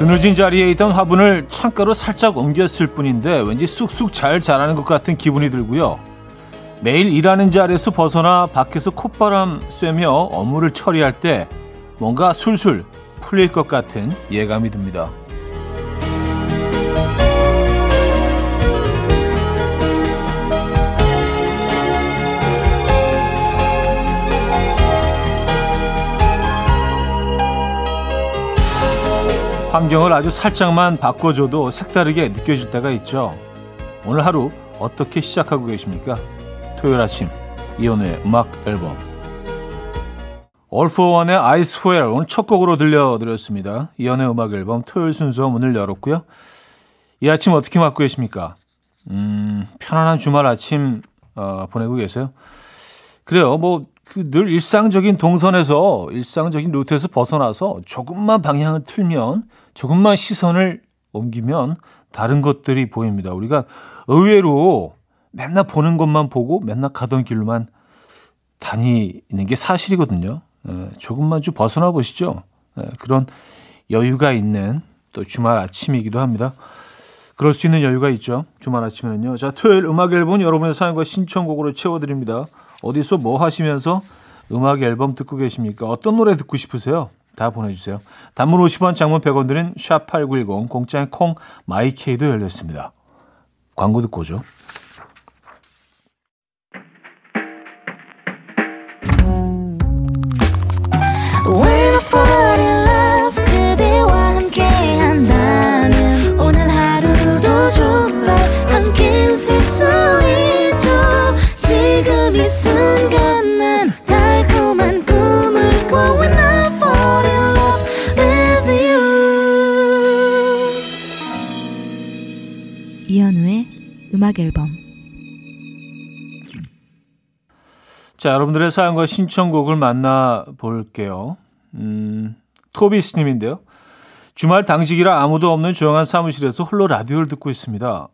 그늘진 자리에 있던 화분을 창가로 살짝 옮겼을 뿐인데 왠지 쑥쑥 잘 자라는 것 같은 기분이 들고요. 매일 일하는 자리에서 벗어나 밖에서 콧바람 쐬며 업무를 처리할 때 뭔가 술술 풀릴 것 같은 예감이 듭니다. 환경을 아주 살짝만 바꿔줘도 색다르게 느껴질 때가 있죠. 오늘 하루 어떻게 시작하고 계십니까? 토요일 아침 이연우의 음악 앨범 All for One의 I Swear 오늘 첫 곡으로 들려드렸습니다. 이연우의 음악 앨범 토요일 순서 문을 열었고요. 이 아침 어떻게 맞고 계십니까? 음, 편안한 주말 아침 어, 보내고 계세요? 그래요. 뭐그늘 일상적인 동선에서 일상적인 루트에서 벗어나서 조금만 방향을 틀면 조금만 시선을 옮기면 다른 것들이 보입니다. 우리가 의외로 맨날 보는 것만 보고 맨날 가던 길로만 다니는 게 사실이거든요. 에, 조금만 좀 벗어나 보시죠. 에, 그런 여유가 있는 또 주말 아침이기도 합니다. 그럴 수 있는 여유가 있죠. 주말 아침에는요. 자, 토요일 음악 앨범 여러분의 사연과 신청곡으로 채워드립니다. 어디서 뭐 하시면서 음악 앨범 듣고 계십니까? 어떤 노래 듣고 싶으세요? 다 보내주세요. 단문 50원, 장문 100원 드린 샵8910, 공짜인 콩, 마이케이도 열렸습니다. 광고 듣고 오죠. 음악 앨범 자, 여러분들의 사연과 신청곡을 만나 볼게요. 음, 토비스님인데요. 주말 당직이라 아무도 없는 조용한 사무실에서 홀로 라디오를 듣고 있습니다.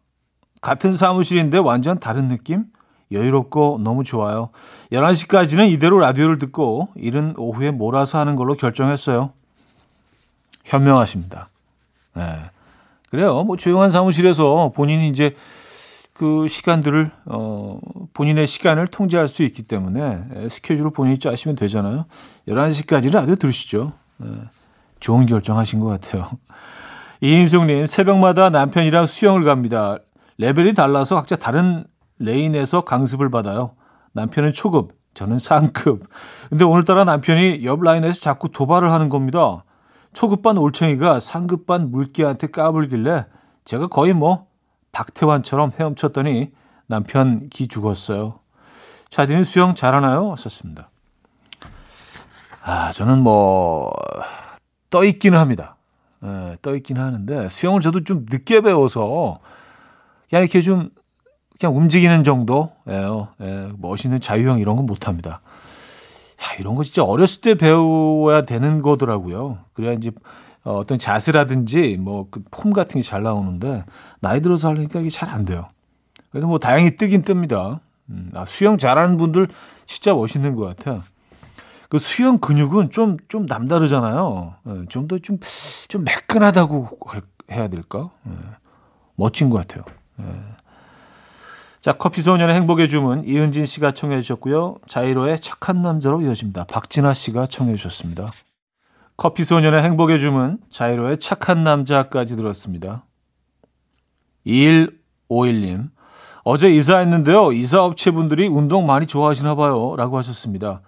같은 사무실인데 완전 다른 느낌? 여유롭고 너무 좋아요. 11시까지는 이대로 라디오를 듣고 일은 오후에 몰아서 하는 걸로 결정했어요. 현명하십니다. 네. 그래요. 뭐 조용한 사무실에서 본인이 이제 그 시간들을 어 본인의 시간을 통제할 수 있기 때문에 스케줄을 본인이 짜시면 되잖아요. 11시까지는 라디오 들으시죠. 네. 좋은 결정하신 것 같아요. 이인숙님, 새벽마다 남편이랑 수영을 갑니다. 레벨이 달라서 각자 다른 레인에서 강습을 받아요. 남편은 초급, 저는 상급. 근데 오늘따라 남편이 옆 라인에서 자꾸 도발을 하는 겁니다. 초급반 올챙이가 상급반 물개한테 까불길래 제가 거의 뭐 박태환처럼 헤엄쳤더니 남편 기 죽었어요. 차디는 수영 잘하나요? 썼습니다. 아, 저는 뭐, 떠 있기는 합니다. 예, 떠 있기는 하는데, 수영을 저도 좀 늦게 배워서, 그냥 이렇게 좀, 그냥 움직이는 정도예요. 예, 멋있는 자유형 이런 건 못합니다. 야, 이런 거 진짜 어렸을 때 배워야 되는 거더라고요. 그래야 이제 어, 어떤 자세라든지 뭐 그 폼 같은 게 잘 나오는데 나이 들어서 하려니까 이게 잘 안 돼요. 그래서 뭐 다행히 뜨긴 뜹니다. 음, 아, 수영 잘하는 분들 진짜 멋있는 것 같아요. 그 수영 근육은 좀, 좀 남다르잖아요. 예, 좀더 좀, 좀 매끈하다고 해야 될까? 예, 멋진 것 같아요. 예. 자, 커피 소년의 행복의 주문 이은진 씨가 청해 주셨고요. 자이로의 착한 남자로 이어집니다. 박진아 씨가 청해 주셨습니다. 커피 소년의 행복의 주문, 자이로의 착한 남자까지 들었습니다. 2151님, 어제 이사했는데요. 이사업체 분들이 운동 많이 좋아하시나 봐요. 라고 하셨습니다.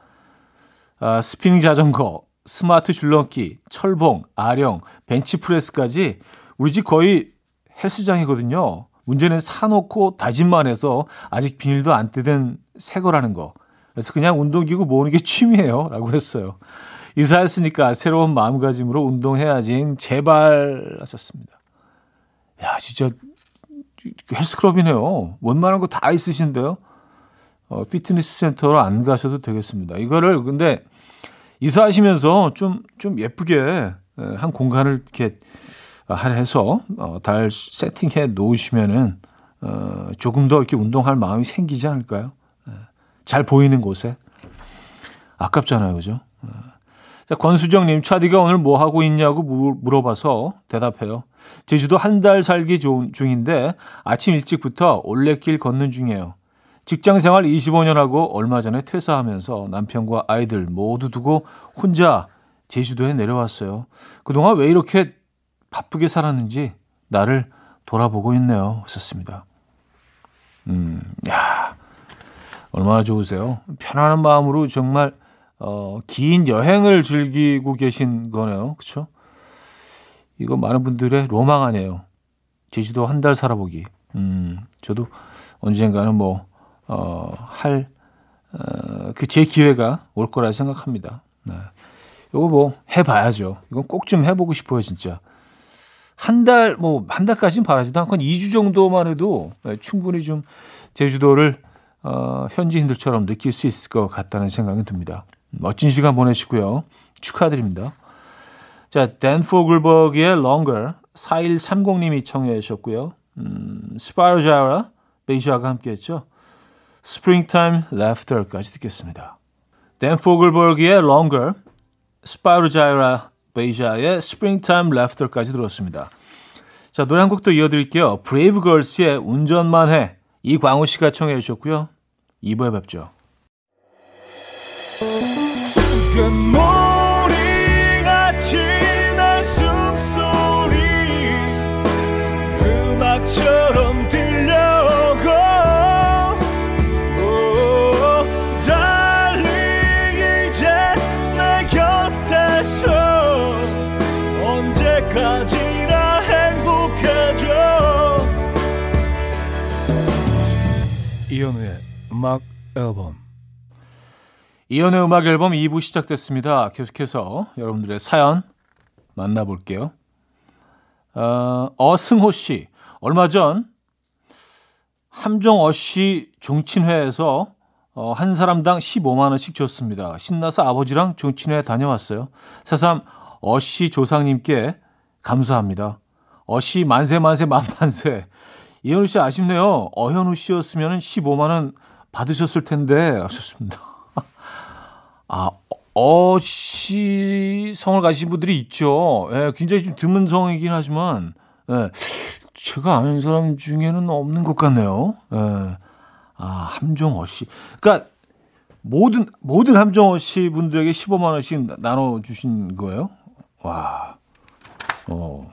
아, 스피닝 자전거, 스마트 줄넘기, 철봉, 아령, 벤치프레스까지 우리 집 거의 헬스장이거든요. 문제는 사놓고 다짐만 해서 아직 비닐도 안 뜯은 새 거라는 거. 그래서 그냥 운동기구 모으는 게 취미예요. 라고 했어요. 이사했으니까 새로운 마음가짐으로 운동해야지. 제발 하셨습니다. 야, 진짜 헬스클럽이네요. 원만한 거 다 있으신데요. 어, 피트니스 센터로 안 가셔도 되겠습니다. 이거를 근데 이사하시면서 좀, 좀 예쁘게 한 공간을 이렇게 해서 어, 달 세팅해 놓으시면은 어, 조금 더 이렇게 운동할 마음이 생기지 않을까요? 잘 보이는 곳에 아깝잖아요, 그죠? 자, 권수정님, 차디가 오늘 뭐 하고 있냐고 물어봐서 대답해요. 제주도 한 달 살기 중인데 아침 일찍부터 올레길 걷는 중이에요. 직장 생활 25년 하고 얼마 전에 퇴사하면서 남편과 아이들 모두 두고 혼자 제주도에 내려왔어요. 그동안 왜 이렇게 바쁘게 살았는지 나를 돌아보고 있네요. 하셨습니다. 음, 야, 얼마나 좋으세요? 편안한 마음으로 정말 어, 긴 여행을 즐기고 계신 거네요. 그렇죠? 이거 많은 분들의 로망 아니에요. 제주도 한 달 살아보기. 음, 저도 언젠가는 뭐, 어, 할, 어, 그 제 기회가 올 거라 생각합니다. 네. 요거 뭐 해봐야죠. 이건 꼭 좀 해보고 싶어요, 진짜. 한 달, 뭐, 한 달까지는 바라지도 않고 2주 정도만 해도 네, 충분히 좀 제주도를 어, 현지인들처럼 느낄 수 있을 것 같다는 생각이 듭니다. 멋진 시간 보내시고요. 축하드립니다. 자, 댄 포글버그의 Longer 4130님이 청해 주셨고요. 음, 스파르자라 베이샤가 함께 했죠. Springtime Laughter까지 듣겠습니다. 댄 포글버그의 Longer, 스파르자라 베이샤의 Springtime Laughter까지 들었습니다. 자, 노래 한 곡도 이어드릴게요. 브레이브 걸스의 운전만 해. 이광우 씨가 청해 주셨고요. 2부에 뵙죠. 금모리같이 날 숨소리 음악처럼 이현우의 음악 앨범 이연의 음악 앨범 2부 시작됐습니다. 계속해서 여러분들의 사연 만나볼게요. 어, 어승호 씨. 얼마 전 함정어 씨 종친회에서 어, 한 사람당 15만 원씩 줬습니다. 신나서 아버지랑 종친회 다녀왔어요. 새삼 어씨 조상님께 감사합니다. 어씨 만세 만세 만만세. 이현우 씨 아쉽네요. 어현우 씨였으면 15만 원 받으셨을 텐데 하셨습니다. 아, 어시 성을 가신 분들이 있죠. 예, 굉장히 좀 드문 성이긴 하지만, 예, 제가 아는 사람 중에는 없는 것 같네요. 예. 아, 함정어 씨. 그러니까 모든 모든 함정어 씨 분들에게 15만 원씩 나눠 주신 거예요? 와. 어,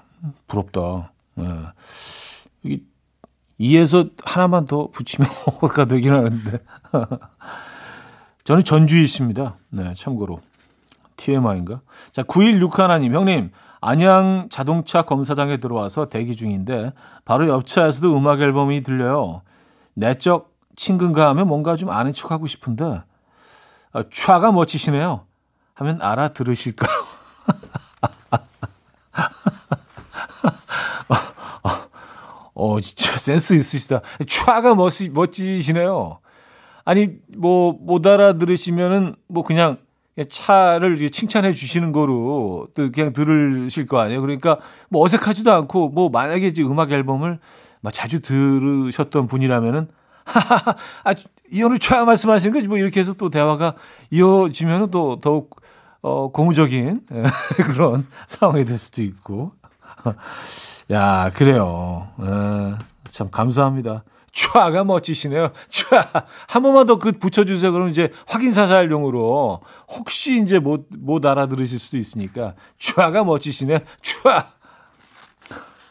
부럽다. 예. 여기 2에서 하나만 더 붙이면 5가 되긴 하는데. 저는 전주이십니다. 네, 참고로. TMI인가? 자, 916 하나님, 형님, 안양 자동차 검사장에 들어와서 대기 중인데, 바로 옆차에서도 음악 앨범이 들려요. 내적 친근가 하면 뭔가 좀 아는 척 하고 싶은데, 아, 촤가 멋지시네요. 하면 알아들으실까요? 어, 진짜 센스 있으시다. 촤가 멋지, 멋지시네요. 아니 뭐 못 알아들으시면은 뭐 그냥 차를 칭찬해 주시는 거로 또 그냥 들으실 거 아니에요. 그러니까 뭐 어색하지도 않고 뭐 만약에 이제 음악 앨범을 막 자주 들으셨던 분이라면은 하하하 아 이현우 차 말씀하시는 거지 뭐 이렇게 해서 또 대화가 이어지면은 또 더욱 어 고무적인 그런 상황이 될 수도 있고 야 그래요. 에, 참 감사합니다. 촤가 멋지시네요. 촤. 한 번만 더 그 붙여주세요. 그럼 이제 확인 사살용으로 혹시 이제 못, 못 알아들으실 수도 있으니까 촤가 멋지시네요. 촤.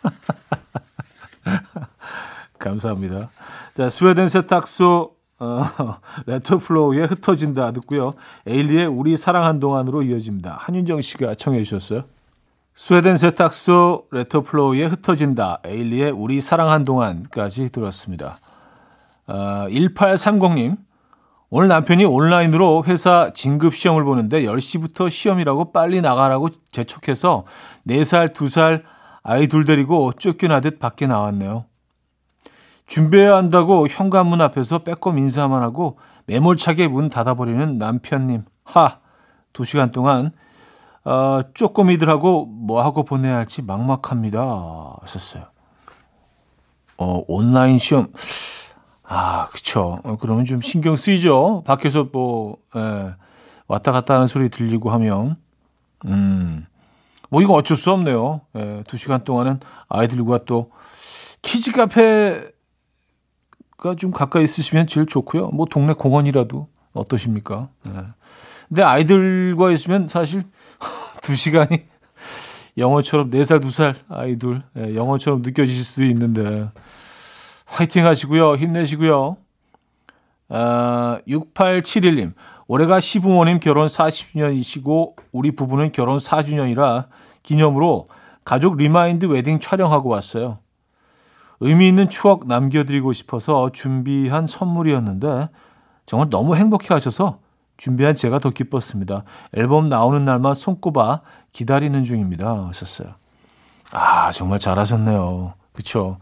감사합니다. 자, 스웨덴 세탁소 어, 레터플로우에 흩어진다 듣고요. 에일리의 우리 사랑한 동안으로 이어집니다. 한윤정 씨가 청해 주셨어요. 스웨덴 세탁소 레터플로우에 흩어진다. 에일리의 우리 사랑 한 동안까지 들었습니다. 어, 1830님. 오늘 남편이 온라인으로 회사 진급 시험을 보는데 10시부터 시험이라고 빨리 나가라고 재촉해서 4살, 2살 아이 둘 데리고 쫓겨나듯 밖에 나왔네요. 준비해야 한다고 현관문 앞에서 빼꼼 인사만 하고 매몰차게 문 닫아버리는 남편님. 하! 두 시간 동안 어, 쪼꼬미들하고 뭐하고 보내야 할지 막막합니다. 하셨어요. 어, 온라인 시험. 아, 그쵸. 어, 그러면 좀 신경 쓰이죠. 밖에서 뭐, 예, 왔다 갔다 하는 소리 들리고 하면. 음. 뭐 이거 어쩔 수 없네요. 예, 두 시간 동안은 아이들과 또 키즈 카페가 좀 가까이 있으시면 제일 좋고요. 뭐 동네 공원이라도 어떠십니까? 예. 근데 아이들과 있으면 사실 두 시간이 영어처럼 4살, 2살 아이들 예, 영어처럼 느껴지실 수도 있는데 화이팅 하시고요. 힘내시고요. 아, 6871님. 올해가 시부모님 결혼 40주년이시고 우리 부부는 결혼 4주년이라 기념으로 가족 remind wedding 촬영하고 왔어요. 의미 있는 추억 남겨드리고 싶어서 준비한 선물이었는데 정말 너무 행복해 하셔서 준비한 제가 더 기뻤습니다. 앨범 나오는 날만 손꼽아 기다리는 중입니다. 하셨어요. 아, 정말 잘하셨네요. 그쵸.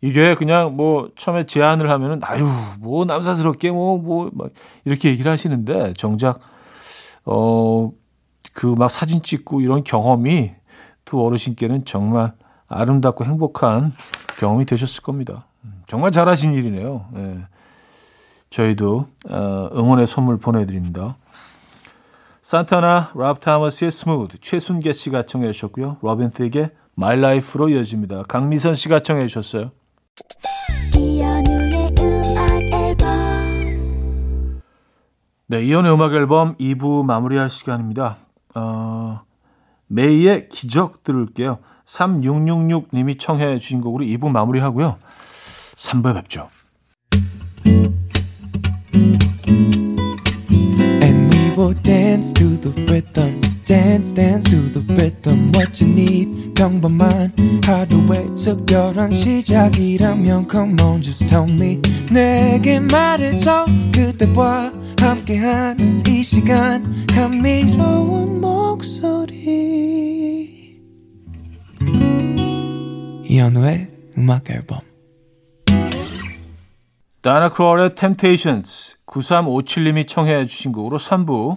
이게 그냥 뭐 처음에 제안을 하면은 아유 뭐 남사스럽게 뭐 뭐 막 이렇게 얘기를 하시는데 정작 어 그 막 사진 찍고 이런 경험이 두 어르신께는 정말 아름답고 행복한 경험이 되셨을 겁니다. 정말 잘하신 일이네요. 예. 저희도 어, 응원의 선물 보내드립니다. 산타나 랍 타머스의 Smooth 최순계 씨가 청해 주셨고요. 로빈 틱의 My Life로 이어집니다. 강미선 씨가 청해 주셨어요. 네, 이연의 음악 앨범 2부 마무리할 시간입니다. 어, 메이의 기적 들을게요. 3666님이 청해 주신 곡으로 2부 마무리하고요. 3부에 뵙죠. Dance to the rhythm. dance dance to the rhythm what you need 평범한 하루의 특별한 시작이라면 come on just tell me 내게 말해줘 그대와 함께한 이 시간 감미로운 목소리 이현우의 음악 앨범 다나 크롤의 Temptations 9357님이 청해 주신 곡으로 3부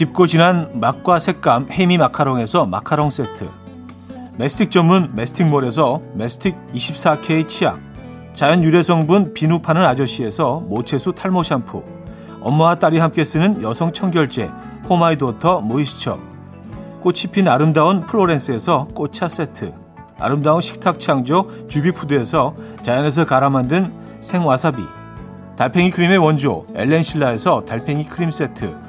깊고 진한 맛과 색감 헤미 마카롱에서 마카롱 세트. 메스틱 전문 메스틱몰에서 메스틱 24K 치약. 자연 유래 성분 비누 파는 아저씨에서 모체수 탈모 샴푸. 엄마와 딸이 함께 쓰는 여성 청결제 For My Daughter Moisture. 꽃이 핀 아름다운 플로렌스에서 꽃차 세트. 아름다운 식탁 창조 주비푸드에서 자연에서 갈아 만든 생와사비. 달팽이 크림의 원조 엘렌실라에서 달팽이 크림 세트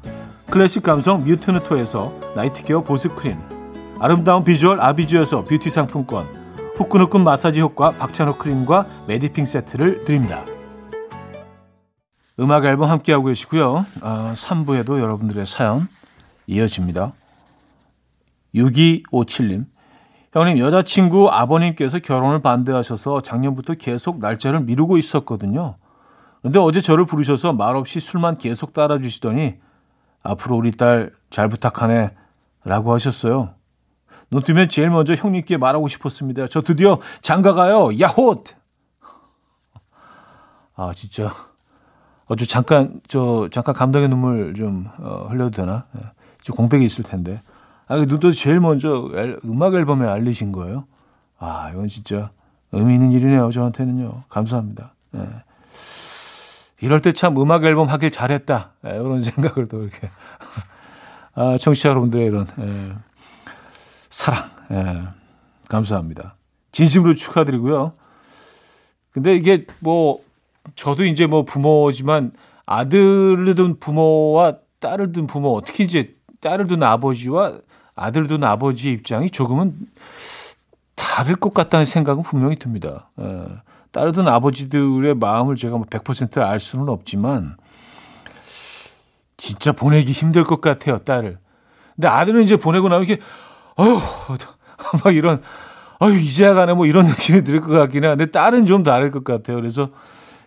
클래식 감성 뮤트누토에서 night care 보습크림 아름다운 비주얼 아비주에서 뷰티 상품권 후끈후끈 마사지 효과 박찬호 크림과 메디핑 세트를 드립니다. 음악 앨범 함께하고 계시고요. 어, 3부에도 여러분들의 사연 이어집니다. 6257님 형님 여자친구 아버님께서 결혼을 반대하셔서 작년부터 계속 날짜를 미루고 있었거든요. 근데 어제 저를 부르셔서 말없이 술만 계속 따라주시더니 앞으로 우리 딸 잘 부탁하네 라고 하셨어요. 눈 뜨면 제일 먼저 형님께 말하고 싶었습니다. 저 드디어 장가가요. 야호! 아, 진짜. 어, 저 잠깐, 저, 잠깐 감동의 눈물 좀, 어, 흘려도 되나? 예. 좀 공백이 있을 텐데. 아, 눈도 제일 먼저 앨, 음악 앨범에 알리신 거예요. 아, 이건 진짜 의미 있는 일이네요. 저한테는요. 감사합니다. 예. 이럴 때 참 음악 앨범 하길 잘했다. 예, 이런 생각을 또 이렇게. 아, 청취자 여러분들의 이런, 예, 사랑. 예, 감사합니다. 진심으로 축하드리고요. 근데 이게 뭐, 저도 이제 뭐 부모지만 아들을 둔 부모와 딸을 둔 부모, 어떻게 이제 딸을 둔 아버지와 아들을 둔 아버지의 입장이 조금은 다를 것 같다는 생각은 분명히 듭니다. 예. 따르던 아버지들의 마음을 제가 뭐 100%알 수는 없지만 진짜 보내기 힘들 것 같아요, 딸을. 근데 아들은 이제 보내고 나면 이렇게 어휴 막 이런 어휴 이제야 가네 뭐 이런 느낌이 들 것 같긴 한데 딸은 좀 다를 것 같아요. 그래서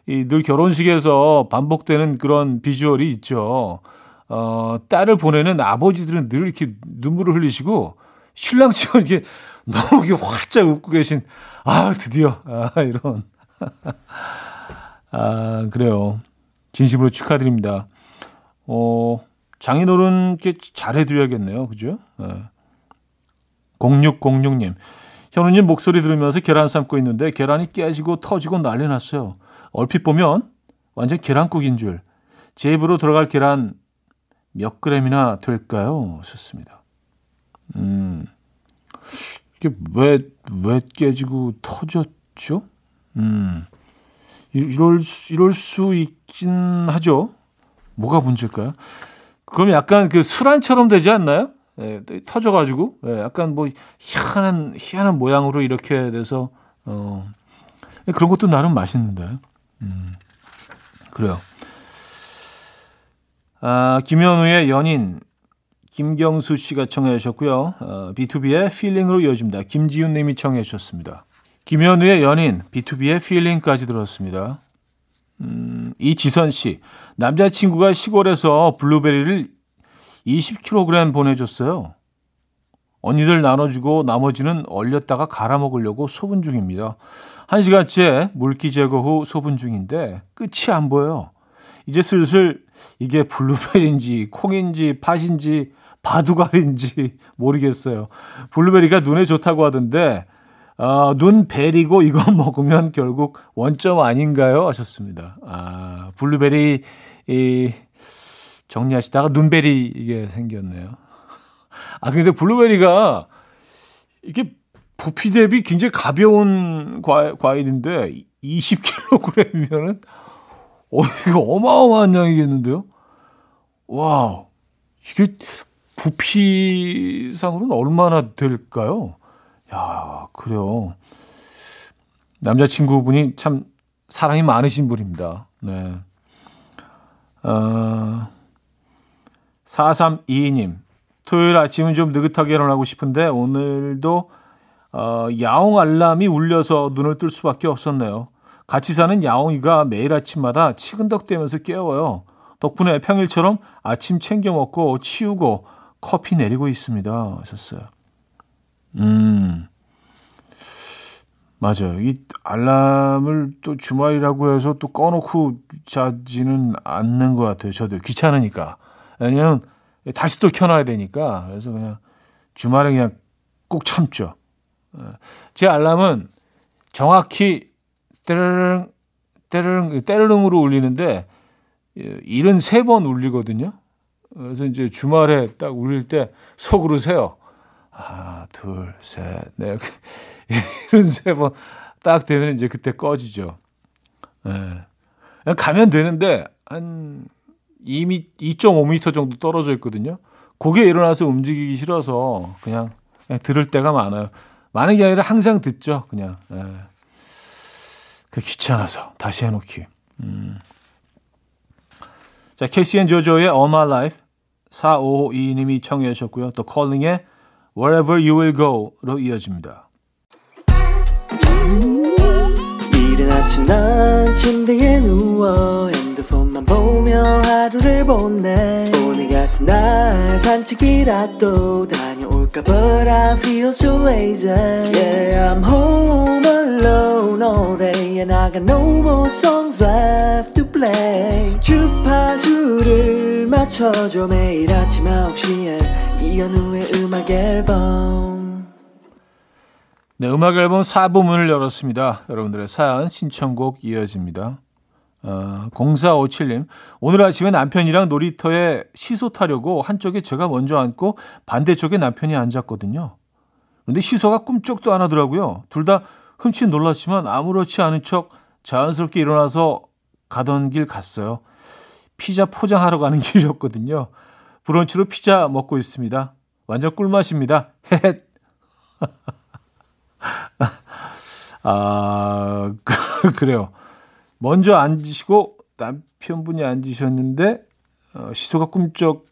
이 늘 결혼식에서 반복되는 그런 비주얼이 있죠. 어, 딸을 보내는 아버지들은 늘 이렇게 눈물을 흘리시고 신랑 측은 이렇게 너무 이렇게 활짝 웃고 계신 아 드디어 아 이런 아 그래요 진심으로 축하드립니다. 어 장인어른 께 잘해드려야겠네요, 그죠? 네. 0606님 현우님 목소리 들으면서 계란 삶고 있는데 계란이 깨지고 터지고 난리 났어요. 얼핏 보면 완전 계란국인 줄. 제 입으로 들어갈 계란 몇 그램이나 될까요? 좋습니다. 음, 이게 왜, 왜 깨지고 터졌죠? 음, 이럴, 수, 이럴 수 있긴 하죠. 뭐가 문제일까요? 그럼 약간 그 술안처럼 되지 않나요? 예, 터져가지고, 예, 약간 뭐 희한한, 희한한 모양으로 이렇게 돼서, 어, 그런 것도 나름 맛있는데. 음, 그래요. 아, 김현우의 연인, 김경수 씨가 청해 주셨고요. 어, B2B의 필링으로 이어집니다. 김지윤 님이 청해 주셨습니다. 김현우의 연인, B2B의 필링까지 들었습니다. 음, 이지선 씨, 남자친구가 시골에서 블루베리를 20kg 보내줬어요. 언니들 나눠주고 나머지는 얼렸다가 갈아 먹으려고 소분 중입니다. 한 시간째 물기 제거 후 소분 중인데 끝이 안 보여요. 이제 슬슬 이게 블루베리인지 콩인지 팥인지 바둑알인지 모르겠어요. 블루베리가 눈에 좋다고 하던데 어, 눈 베리고 이거 먹으면 결국 원점 아닌가요? 하셨습니다. 아, 블루베리 이 정리하시다가 눈베리 이게 생겼네요. 아 근데 블루베리가 이게 부피 대비 굉장히 가벼운 과, 과일인데 20kg이면은 어, 이거 어마어마한 양이겠는데요? 와우. 이게 부피상으로는 얼마나 될까요? 야, 그래요. 남자친구분이 참 사랑이 많으신 분입니다. 네. 어, 4322님. 토요일 아침은 좀 느긋하게 일어나고 싶은데 오늘도 어, 야옹 알람이 울려서 눈을 뜰 수밖에 없었네요. 같이 사는 야옹이가 매일 아침마다 치근덕대면서 깨워요. 덕분에 평일처럼 아침 챙겨 먹고 치우고 커피 내리고 있습니다. 하셨어요. 음. 맞아요. 이 알람을 또 주말이라고 해서 또 꺼놓고 자지는 않는 것 같아요. 저도 귀찮으니까. 왜냐면 다시 또 켜놔야 되니까. 그래서 그냥 주말에 그냥 꼭 참죠. 예. 제 알람은 정확히 때르릉, 때르릉, 때르릉으로 울리는데 73번 울리거든요. 그래서 이제 주말에 딱 울릴 때 속으로 세요. 하나, 둘, 셋, 넷. 이런 세번 딱 되면 이제 그때 꺼지죠. 예. 네. 가면 되는데 한 2미, 2.5m 정도 떨어져 있거든요. 고개 일어나서 움직이기 싫어서 그냥, 그냥 들을 때가 많아요. 많은 게 아니라 항상 듣죠. 그냥. 예. 그 귀찮아서 다시 해놓기. 음. 자, 캐시 앤 조조의 All My Life 4552님이 청해 주셨고요. 또 Calling의 Wherever You Will Go로 이어집니다. 이른 아침 난 침대에 누워 핸드폰만 보며 하루를 보내 오늘 같은 날 산책이라도 다녀올까 But I feel so lazy Yeah I'm home alone all day And I got no more songs left to play 주파수를 맞춰줘 매일 아침 9시에 이현우의 음악 앨범 네, 음악 앨범 4부문을 열었습니다. 여러분들의 사연 신청곡 이어집니다. 어, 0457님, 오늘 아침에 남편이랑 놀이터에 시소 타려고 한쪽에 제가 먼저 앉고 반대쪽에 남편이 앉았거든요. 근데 시소가 꿈쩍도 안 하더라고요. 둘 다 흠칫 놀랐지만 아무렇지 않은 척 자연스럽게 일어나서 가던 길 갔어요. 피자 포장하러 가는 길이었거든요. 브런치로 피자 먹고 있습니다. 완전 꿀맛입니다. 헤헷. 아, 그래요. 먼저 앉으시고 남편분이 앉으셨는데 어, 시소가 꿈쩍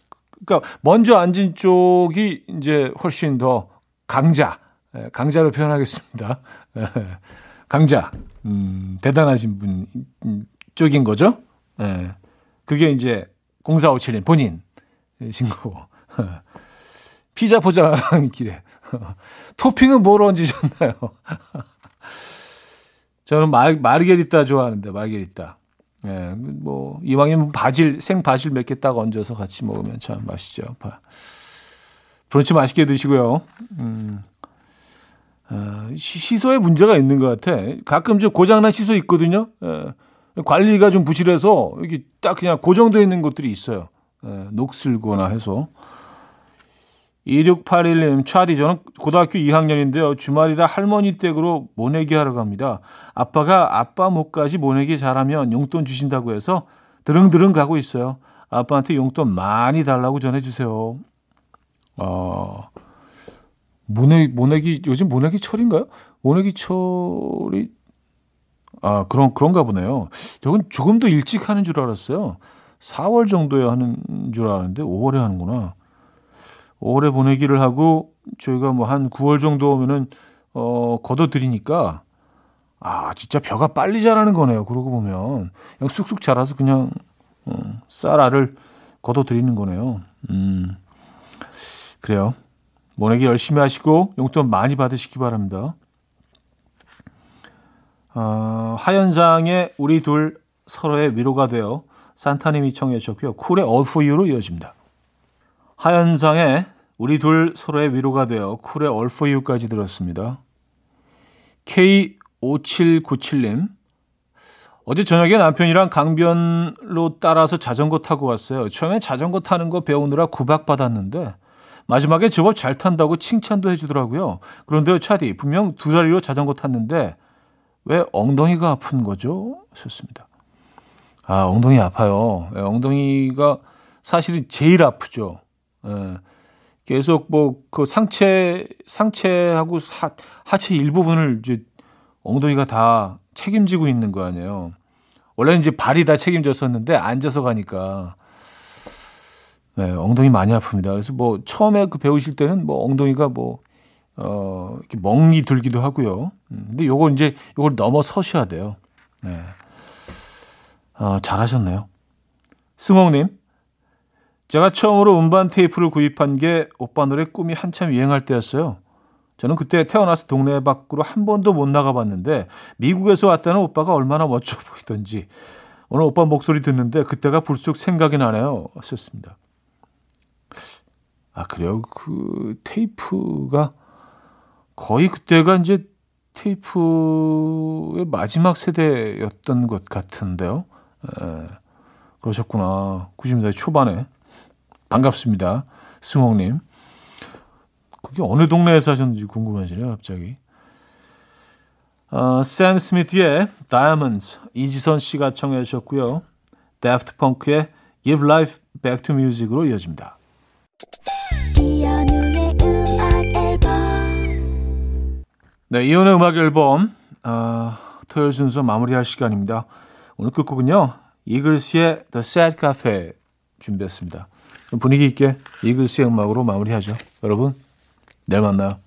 그러니까 먼저 앉은 쪽이 이제 훨씬 더 강자 예, 강자로 표현하겠습니다. 예, 강자 음, 대단하신 분 쪽인 거죠. 예, 그게 이제 0457님 본인이 신 거고 피자 포장하는 길에 토핑은 뭘 얹으셨나요? 저는 말, 마르게리따 좋아하는데 마르게리따. 예, 뭐 이왕이면 바질 생 바질 몇 개 딱 얹어서 같이 먹으면 참 맛있죠. 브런치 맛있게 드시고요. 음, 어, 시소에 문제가 있는 것 같아. 가끔 저 고장난 시소 있거든요. 예, 관리가 좀 부실해서 이게 딱 그냥 고정되어 있는 것들이 있어요. 예, 녹슬거나 해서. 2681님, 차디, 저는 고등학교 2학년인데요. 주말이라 할머니 댁으로 모내기 하러 갑니다. 아빠가 아빠 목까지 모내기 잘하면 용돈 주신다고 해서 드릉드릉 가고 있어요. 아빠한테 용돈 많이 달라고 전해주세요. 어, 모내, 모내기, 요즘 모내기 철인가요? 모내기 철이, 아, 그런, 그런가 보네요. 저건 조금 더 일찍 하는 줄 알았어요. 4월 정도에 하는 줄 알았는데 5월에 하는구나. 오래 보내기를 하고 저희가 뭐 한 9월 정도 오면은 어 걷어들이니까 아 진짜 벼가 빨리 자라는 거네요. 그러고 보면 그냥 쑥쑥 자라서 그냥 어, 쌀알을 걷어들이는 거네요. 음 그래요. 모내기 열심히 하시고 용돈 많이 받으시기 바랍니다. 어, 하현상의 우리 둘 서로의 위로가 되어 산타님이 청해 주셨고요. 쿨의 All For You로 이어집니다. 하현상의 우리 둘 서로의 위로가 되어 쿨의 All For You까지 들었습니다. K5797님 어제 저녁에 남편이랑 강변로 따라서 자전거 타고 왔어요. 처음에 자전거 타는 거 배우느라 구박받았는데 마지막에 제법 잘 탄다고 칭찬도 해주더라고요. 그런데 차디 분명 두 다리로 자전거 탔는데 왜 엉덩이가 아픈 거죠? 좋습니다. 아 엉덩이 아파요. 네, 엉덩이가 사실은 제일 아프죠. 예. 계속 뭐 그 상체 상체하고 하, 하체 일부분을 이제 엉덩이가 다 책임지고 있는 거 아니에요. 원래는 이제 발이 다 책임졌었는데 앉아서 가니까 네, 엉덩이 많이 아픕니다. 그래서 뭐 처음에 그 배우실 때는 뭐 엉덩이가 뭐 어, 이렇게 멍이 들기도 하고요. 음, 근데 요거 이제 요걸 넘어서셔야 돼요. 네. 어, 잘하셨네요. 승홍님, 제가 처음으로 음반 테이프를 구입한 게 오빠 노래 꿈이 한참 유행할 때였어요. 저는 그때 태어나서 동네 밖으로 한 번도 못 나가봤는데 미국에서 왔다는 오빠가 얼마나 멋져 보이던지 오늘 오빠 목소리 듣는데 그때가 불쑥 생각이 나네요. 썼습니다. 아 그래요? 그 테이프가 거의 그때가 이제 테이프의 마지막 세대였던 것 같은데요. 에, 그러셨구나. 90년대 초반에. 반갑습니다. 승홍님. 그게 어느 동네에 사셨는지 궁금해지네요, 갑자기. 어, 샘 스미스의 Diamonds 이지선 씨가 청해 주셨고요. 데프트 펑크의 Give Life Back to Music으로 이어집니다. 네, 이혼의 음악 앨범 어, 토요일 순서 마무리할 시간입니다. 오늘 끝곡은요. 이글스의 The Sad Cafe 준비했습니다. 분위기 있게 이글스의 음악으로 마무리하죠. 여러분, 내일 만나요.